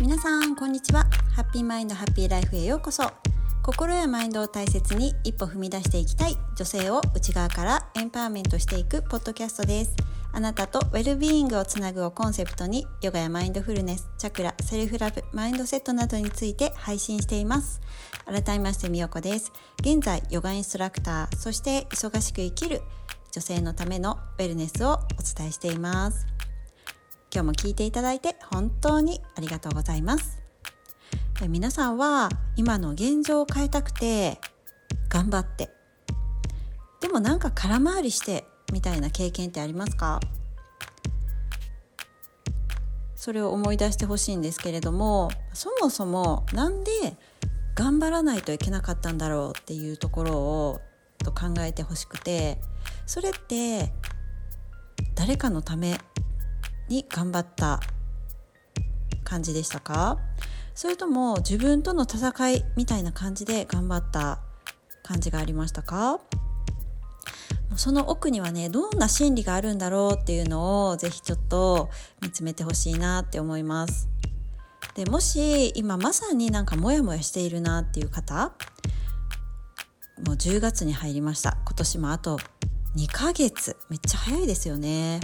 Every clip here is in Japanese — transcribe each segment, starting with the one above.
皆さんこんにちは。ハッピーマインドハッピーライフへようこそ。心やマインドを大切に一歩踏み出していきたい女性を内側からエンパワーメントしていくポッドキャストです。あなたとウェルビーイングをつなぐをコンセプトにヨガやマインドフルネス、チャクラ、セルフラブ、マインドセットなどについて配信しています。改めましてみよこです。現在ヨガインストラクターそして忙しく生きる女性のためのウェルネスをお伝えしています。今日も聞いていただいて本当にありがとうございます。皆さんは今の現状を変えたくて頑張って。でもなんか空回りしてみたいな経験ってありますか？それを思い出してほしいんですけれどもそもそもなんで頑張らないといけなかったんだろうっていうところをと考えてほしくてそれって誰かのために頑張った感じでしたか？それとも自分との戦いみたいな感じで頑張った感じがありましたか？その奥にはねどんな心理があるんだろうっていうのをぜひちょっと見つめてほしいなって思います。でもし今まさになんかモヤモヤしているなっていう方もう10月に入りました。今年もあと2ヶ月。めっちゃ早いですよね。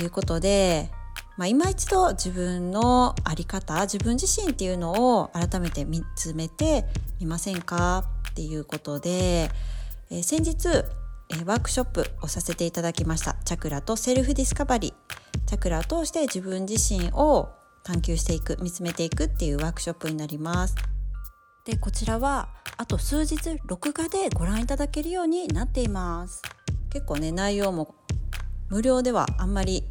ということで、まあ、今一度自分の在り方自分自身っていうのを改めて見つめてみませんか？っていうことで、えー、先日、えー、ワークショップをさせていただきました。チャクラとセルフディスカバリー。チャクラを通して自分自身を探求していく見つめていくっていうワークショップになります。でこちらはあと数日録画でご覧いただけるようになっています。結構ね内容も無料ではあんまり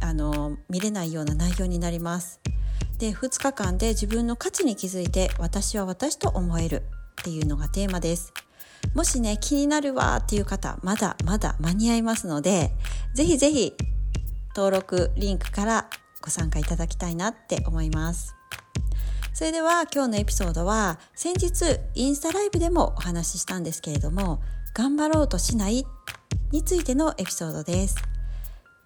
あの見れないような内容になります。で2日間で自分の価値に気づいて私は私と思えるっていうのがテーマです。もしね気になるわっていう方まだまだ間に合いますのでぜひぜひ登録リンクからご参加いただきたいなって思います。それでは今日のエピソードは先日インスタライブでもお話ししたんですけれども頑張ろうとしない？についてのエピソードです。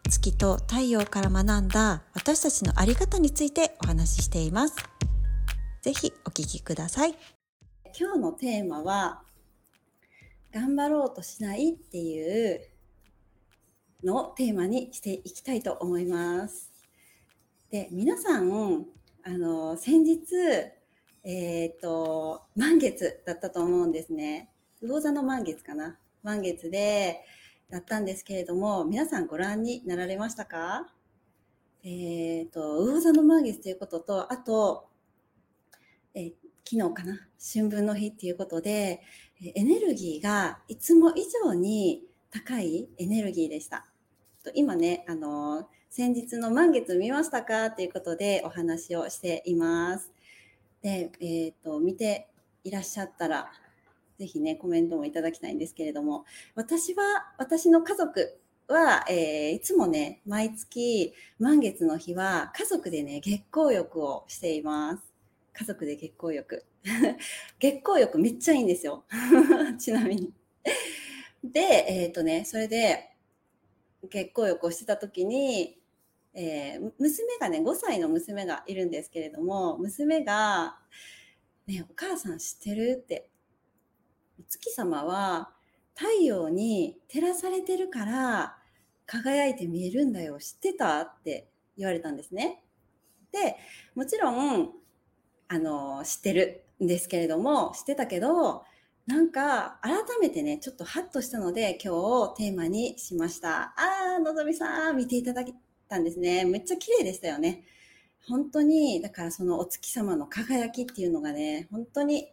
月と太陽から学んだ私たちのあり方についてお話ししています。ぜひお聞きください。今日のテーマは頑張ろうとしないっていうのをテーマにしていきたいと思います。で、皆さん、あの、先日、えっ、ー、と、満月だったと思うんですね。魚座の満月かな？満月で、だったんですけれども、皆さんご覧になられましたか？えっ、ー、と、魚座の満月ということと、あと、え、昨日かな、春分の日っていうことで、エネルギーがいつも以上に高いエネルギーでした。今ね、あの、先日の満月見ましたか？ということでお話をしています。で、えっ、ー、と、見ていらっしゃったら、ぜひね、コメントもいただきたいんですけれども、私は、私の家族は、えー、いつもね、毎月満月の日は家族でね、月光浴をしています。家族で月光浴。月光浴めっちゃいいんですよ。ちなみに。で、えっ、ー、とね、それで月光浴をしてた時に、えー、娘がね、5歳の娘がいるんですけれども、娘が、ね、お母さん知ってるってお月様は太陽に照らされてるから輝いて見えるんだよ。知ってた？って言われたんですね。で、もちろん、あの、知ってるんですけれども、知ってたけど、なんか、改めてね、ちょっとハッとしたので、今日テーマにしました。あー、のぞみさん、見ていただいたんですね。めっちゃ綺麗でしたよね。本当に、だからそのお月様の輝きっていうのがね、本当に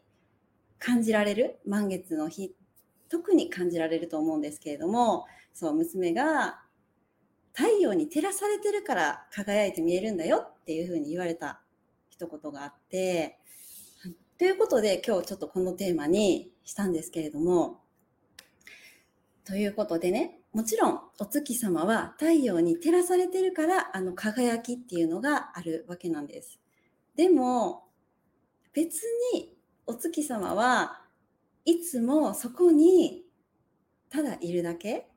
感じられる満月の日特に感じられると思うんですけれどもそう娘が太陽に照らされてるから輝いて見えるんだよっていうふうに言われた一言があってということで今日ちょっとこのテーマにしたんですけれどもということでねもちろんお月様は太陽に照らされてるからあの輝きっていうのがあるわけなんです。でも別にお月様はいつもそこにただいるだけ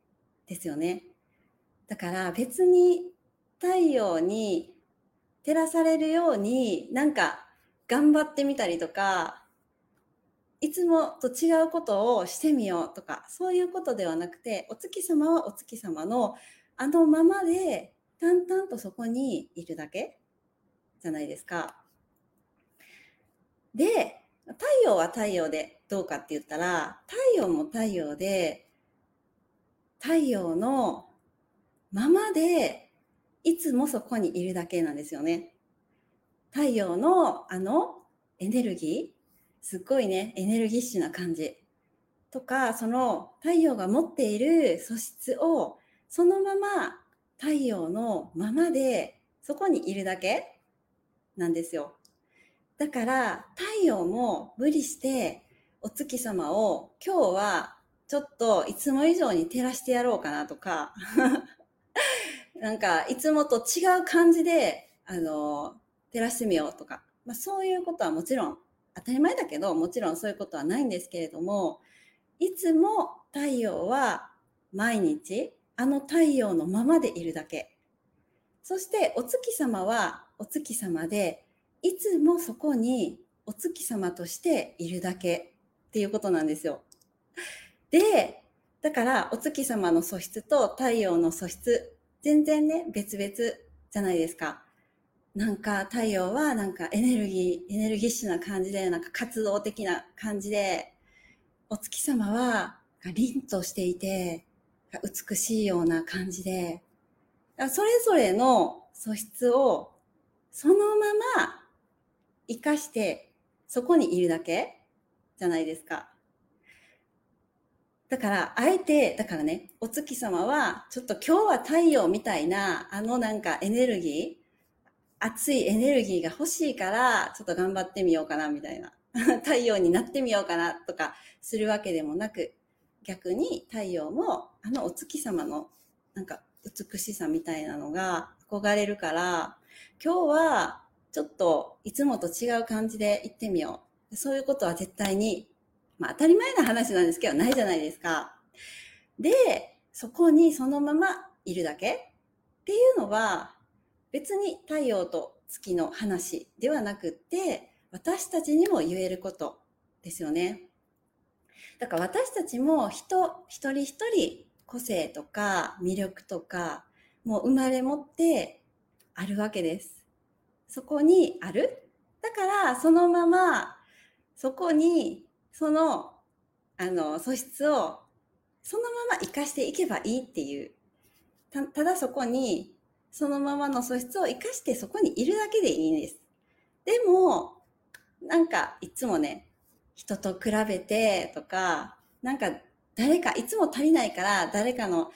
ですよね。だから別に太陽に照らされるようになんか頑張ってみたりとかいつもと違うことをしてみようとかそういうことではなくてお月様はお月様のあのままで淡々とそこにいるだけじゃないですか。で太陽は太陽でどうかって言ったら太陽も太陽で太陽のままでいつもそこにいるだけなんですよね。太陽のあのエネルギーすっごいね、エネルギッシュな感じ。とか、その太陽が持っている素質をそのまま太陽のままでそこにいるだけなんですよ。だから太陽も無理してお月様を今日はちょっといつも以上に照らしてやろうかなとか なんかいつもと違う感じであの照らしてみようとか、まあ、そういうことはもちろん当たり前だけどもちろんそういうことはないんですけれどもいつも太陽は毎日あの太陽のままでいるだけ。そしてお月様はお月様でいつもそこにお月様としているだけっていうことなんですよ。でだからお月様の素質と太陽の素質全然ね別々じゃないですか。なんか太陽はなんかエネルギー、エネルギッシュな感じで、なんか活動的な感じで、お月様は凛としていて、美しいような感じで、それぞれの素質をそのまま活かしてそこにいるだけ？じゃないですか。だから、あえて、だからね、お月様は、ちょっと今日は太陽みたいな、あのなんかエネルギー、熱いエネルギーが欲しいから、ちょっと頑張ってみようかな、みたいな。太陽になってみようかな、とかするわけでもなく、逆に太陽も、あのお月様の、なんか美しさみたいなのが憧れるから、今日はちょっといつもと違う感じで行ってみよう。そういうことは絶対に、まあ当たり前な話なんですけど、ないじゃないですか。で、そこにそのままいるだけ？っていうのは、別に太陽と月の話ではなくって私たちにも言えることですよね。だから私たちも人一人一人個性とか魅力とかもう生まれ持ってあるわけです。そこにある。だからそのままそこにそのあの素質をそのまま活かしていけばいいっていうたただそこにそのままの素質を生かしてそこにいるだけでいいんです。でも、なんかいつもね、人と比べてとか、なんか誰か、いつも足りないから誰かの、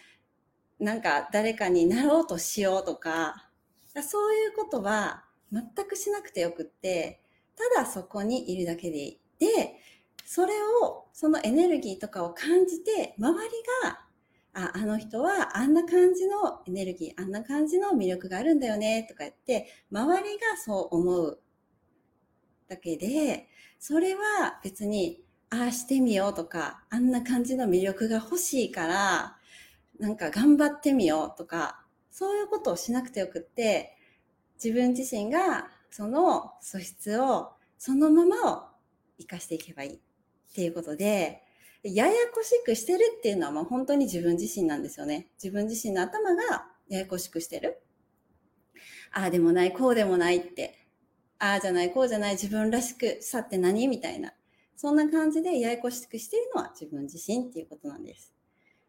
なんか誰かになろうとしようとか、そういうことは全くしなくてよくって、ただそこにいるだけでいい。で、それを、そのエネルギーとかを感じて、周りがあ、あの人はあんな感じのエネルギー、あんな感じの魅力があるんだよね、とか言って、周りがそう思うだけで、それは別に、ああしてみようとか、あんな感じの魅力が欲しいから、なんか頑張ってみようとか、そういうことをしなくてよくって、自分自身がその素質をそのままを活かしていけばいいっていうことで、ややこしくしてるっていうのはもう本当に自分自身なんですよね。自分自身の頭がややこしくしてる。ああでもない、こうでもないって。ああじゃない、こうじゃない、自分らしくさって何みたいな。そんな感じでややこしくしてるのは自分自身っていうことなんです。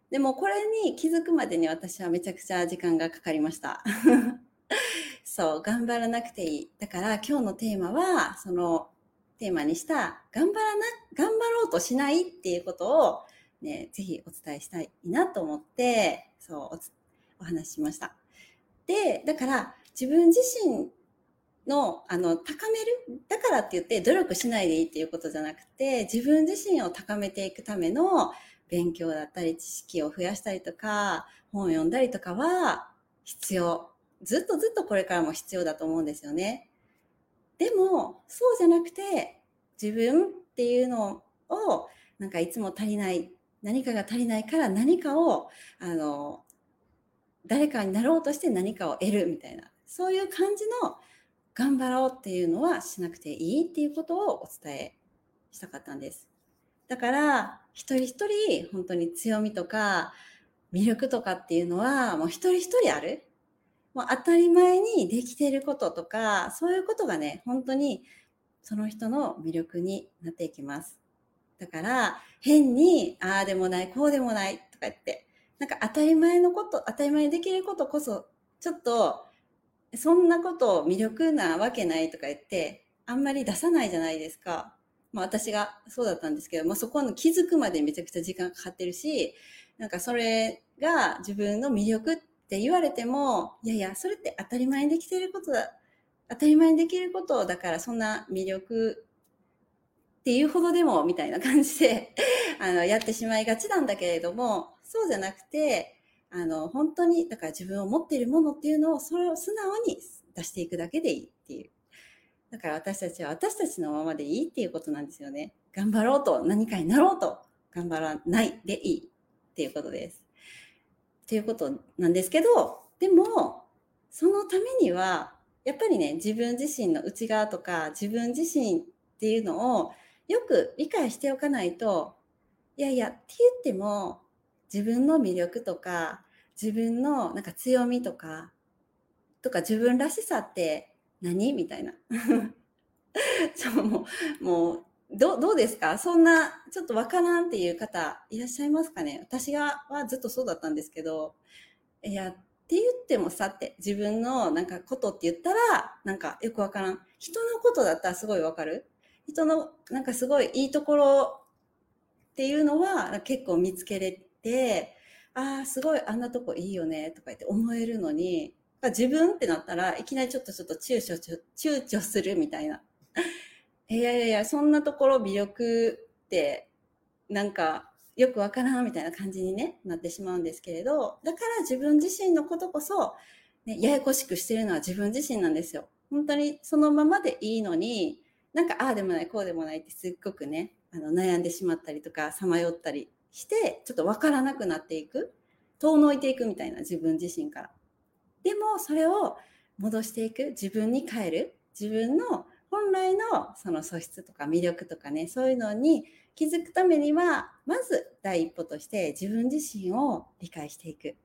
でもこれに気づくまでに私はめちゃくちゃ時間がかかりました。そう、頑張らなくていい。だから今日のテーマは、そのテーマにした頑張らな、頑張ろうとしないっていうことをね、ぜひお伝えしたいなと思って、そうお、話ししました。で、だから自分自身の、あの、高める、だからって言って努力しないでいいっていうことじゃなくて、自分自身を高めていくための勉強だったり、知識を増やしたりとか、本を読んだりとかは必要。ずっとずっとこれからも必要だと思うんですよね。でも、そうじゃなくて、自分っていうのを、なんかいつも足りない、何かが足りないから何かを、あの、誰かになろうとして何かを得るみたいな、そういう感じの頑張ろうっていうのはしなくていいっていうことをお伝えしたかったんです。だから、一人一人本当に強みとか魅力とかっていうのはもう一人一人ある。もう当たり前にできていることとか、そういうことがね、本当にその人の魅力になっていきます。だから、変に、ああでもない、こうでもないとか言って、なんか当たり前のこと、当たり前にできることこそ、ちょっと、そんなこと魅力なわけないとか言って、あんまり出さないじゃないですか。まあ私がそうだったんですけど、まあそこの気づくまでめちゃくちゃ時間かかってるし、なんかそれが自分の魅力っって言われても、いやいや、それって当たり前にできてることだ、当たり前にできることだからそんな魅力っていうほどでもみたいな感じであの、やってしまいがちなんだけれども、そうじゃなくて、あの、本当に、だから自分を持っているものっていうのを、それを素直に出していくだけでいいっていう。だから私たちは私たちのままでいいっていうことなんですよね。頑張ろうと何かになろうと頑張らないでいいっていうことです。っていうことなんですけど、でも、そのためには、やっぱりね、自分自身の内側とか、自分自身っていうのをよく理解しておかないと、いやいやって言っても、自分の魅力とか、自分のなんか強みとか、とか自分らしさって何？みたいな。そうもう、もう、どどうですか？そんな、ちょっとわからんっていう方いらっしゃいますかね？私がはずっとそうだったんですけど、いや、って言ってもさって、自分のなんかことって言ったら、なんかよくわからん。人のことだったらすごいわかる？人のなんかすごいいいところっていうのは結構見つけれて、ああ、すごいあんなとこいいよねとか言って思えるのに、自分ってなったらいきなりちょっとちょっと躊躇、躊躇するみたいな。いやいやいや、そんなところ魅力って、なんか、よくわからんみたいな感じに、ね、なってしまうんですけれど、だから自分自身のことこそ、ね、ややこしくしてるのは自分自身なんですよ。本当にそのままでいいのに、なんか、ああでもない、こうでもないってすっごくね、あの悩んでしまったりとか、さまよったりして、ちょっとわからなくなっていく。遠のいていくみたいな、自分自身から。でも、それを戻していく。自分に変える。自分の本来のその素質とか魅力とかね、そういうのに気づくためには、まず第一歩として自分自身を理解していく。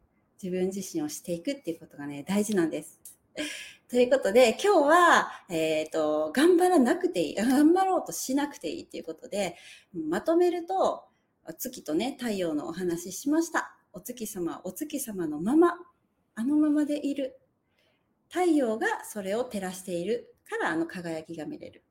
自分自身をしていくっていうことがね、大事なんです。ということで、今日は、えっ、ー、と、頑張らなくていい、頑張ろうとしなくていいっていうことで、まとめると、月とね、太陽のお話ししました。お月様、お月様のまま、あのままでいる。太陽がそれを照らしているからあの輝きが見れる。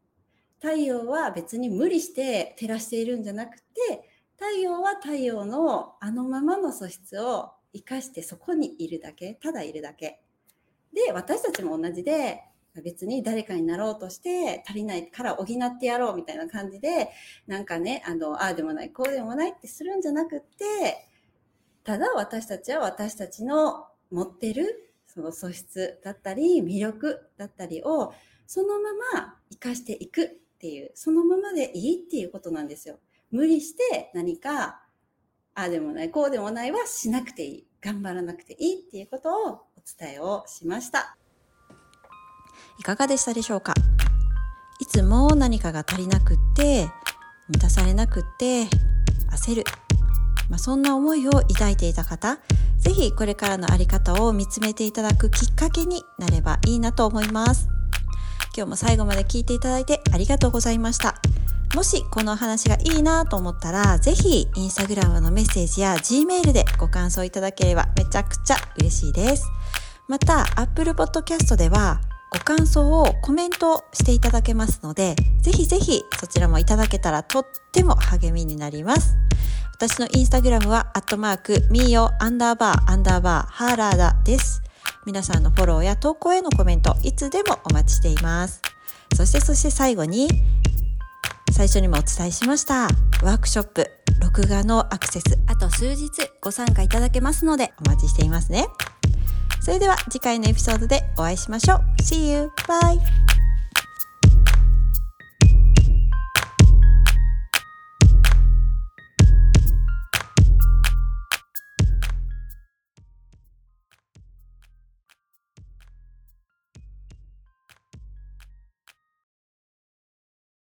太陽は別に無理して照らしているんじゃなくて、太陽は太陽のあのままの素質を生かしてそこにいるだけ、ただいるだけ。で、私たちも同じで、別に誰かになろうとして足りないから補ってやろうみたいな感じで、なんかね、あの、ああでもない、こうでもないってするんじゃなくって、ただ私たちは私たちの持ってるその素質だったり魅力だったりをそのまま生かしていくっていう、そのままでいいっていうことなんですよ。無理して何か、ああでもない、こうでもないはしなくていい。頑張らなくていいっていうことをお伝えをしました。いかがでしたでしょうか？いつも何かが足りなくって、満たされなくって、焦る。まあ、そんな思いを抱いていた方、ぜひこれからのあり方を見つめていただくきっかけになればいいなと思います。今日も最後まで聞いていただいてありがとうございました。もしこの話がいいなと思ったら、ぜひインスタグラムのメッセージや Gmail でご感想いただければめちゃくちゃ嬉しいです。また、Apple Podcast ではご感想をコメントしていただけますので、ぜひぜひそちらもいただけたらとっても励みになります。私のインスタグラムは、アットマーク、ミーヨアンダーバーアンダーバーハーラーダです。皆さんのフォローや投稿へのコメント、いつでもお待ちしています。そしてそして最後に、最初にもお伝えしました、ワークショップ、録画のアクセス、あと数日ご参加いただけますのでお待ちしていますね。それでは次回のエピソードでお会いしましょう。See you! Bye!